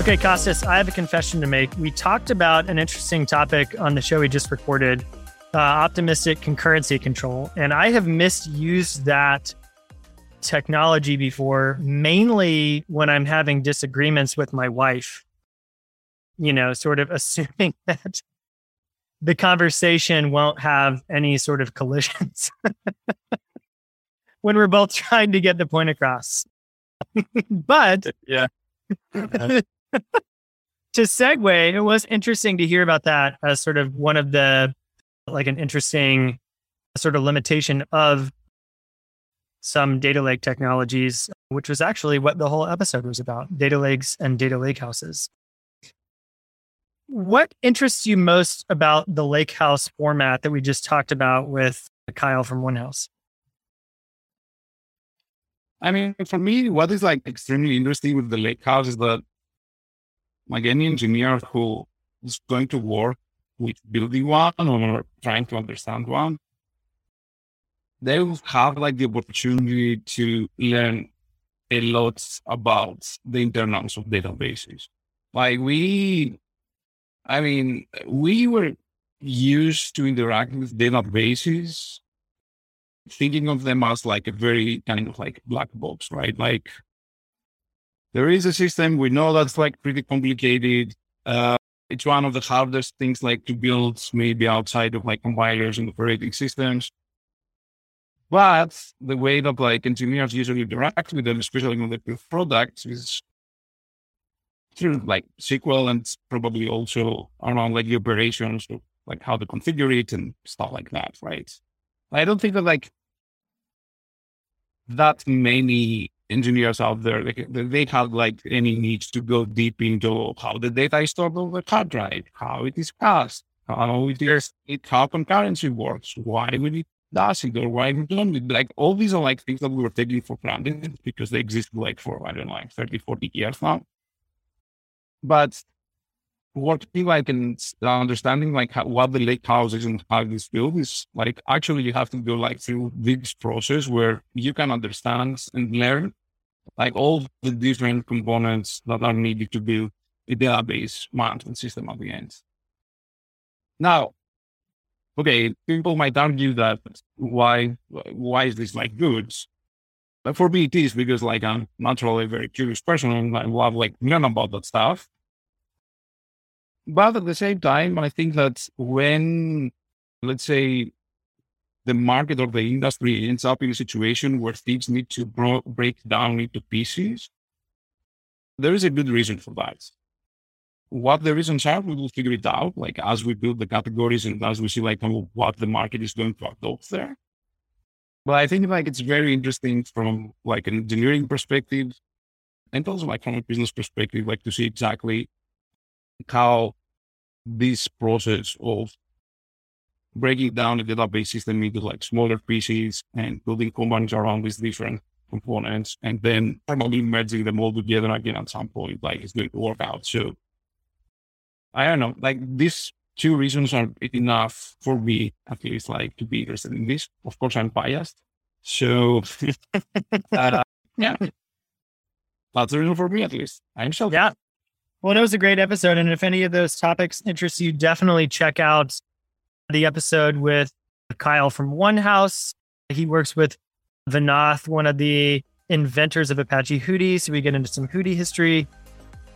Okay, Kostas, I have a confession to make. We talked about an interesting topic on the show we just recorded uh, optimistic concurrency control. And I have misused that technology before, mainly when I'm having disagreements with my wife, you know, sort of assuming that the conversation won't have any sort of collisions when we're both trying to get the point across. but yeah. to segue, it was interesting to hear about that as sort of one of the like an interesting sort of limitation of some data lake technologies, which was actually what the whole episode was about data lakes and data lake houses. What interests you most about the lake house format that we just talked about with Kyle from Onehouse? I mean, for me, what is like extremely interesting with the lake house is that like any engineer who is going to work with building one or trying to understand one, they will have like the opportunity to learn a lot about the internals of databases. Like we, I mean, we were used to interact with databases, thinking of them as like a very kind of like black box, right? Like there is a system. We know that's like pretty complicated. Uh, it's one of the hardest things like to build maybe outside of like compilers and operating systems. But the way that like engineers usually interact with them, especially when they build products, is through like SQL and probably also around like the operations, like how to configure it and stuff like that, right? I don't think that like that many engineers out there, they, they have like any needs to go deep into how the data is stored on the hard drive, how it is passed, how it is, it, how concurrency works, why we does it or why we don't. It. Like all these are like things that we were taking for granted because they exist like for, I don't know, like 30, 40 years now. But working like in understanding like how, what the lake house is and how this built is like actually you have to go like through this process where you can understand and learn like all the different components that are needed to build a database management system at the end. Now, okay, people might argue that why why is this like good? But for me, it is because like I'm naturally a very curious person and I love like learn about that stuff. But at the same time, I think that when let's say the market or the industry ends up in a situation where things need to bro- break down into pieces, there is a good reason for that. What the reasons are, we will figure it out, like as we build the categories and as we see like what the market is going to adopt there. But I think like it's very interesting from like an engineering perspective and also like from a business perspective, like to see exactly how this process of breaking down the database system into like smaller pieces and building components around these different components and then probably merging them all together again at some point, like it's going to work out. So I don't know, like these two reasons are enough for me, at least like to be interested in this. Of course, I'm biased. So uh, yeah, that's the reason for me, at least. I'm so yeah. Well, it was a great episode. And if any of those topics interest you, definitely check out the episode with Kyle from Onehouse. He works with Vinoth, one of the inventors of Apache Hudi. So we get into some Hudi history,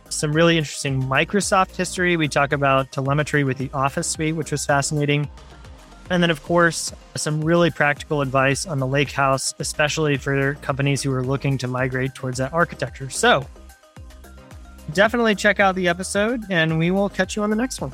some really interesting Microsoft history. We talk about telemetry with the Office suite, which was fascinating. And then, of course, some really practical advice on the lake house, especially for companies who are looking to migrate towards that architecture. So definitely check out the episode, and we will catch you on the next one.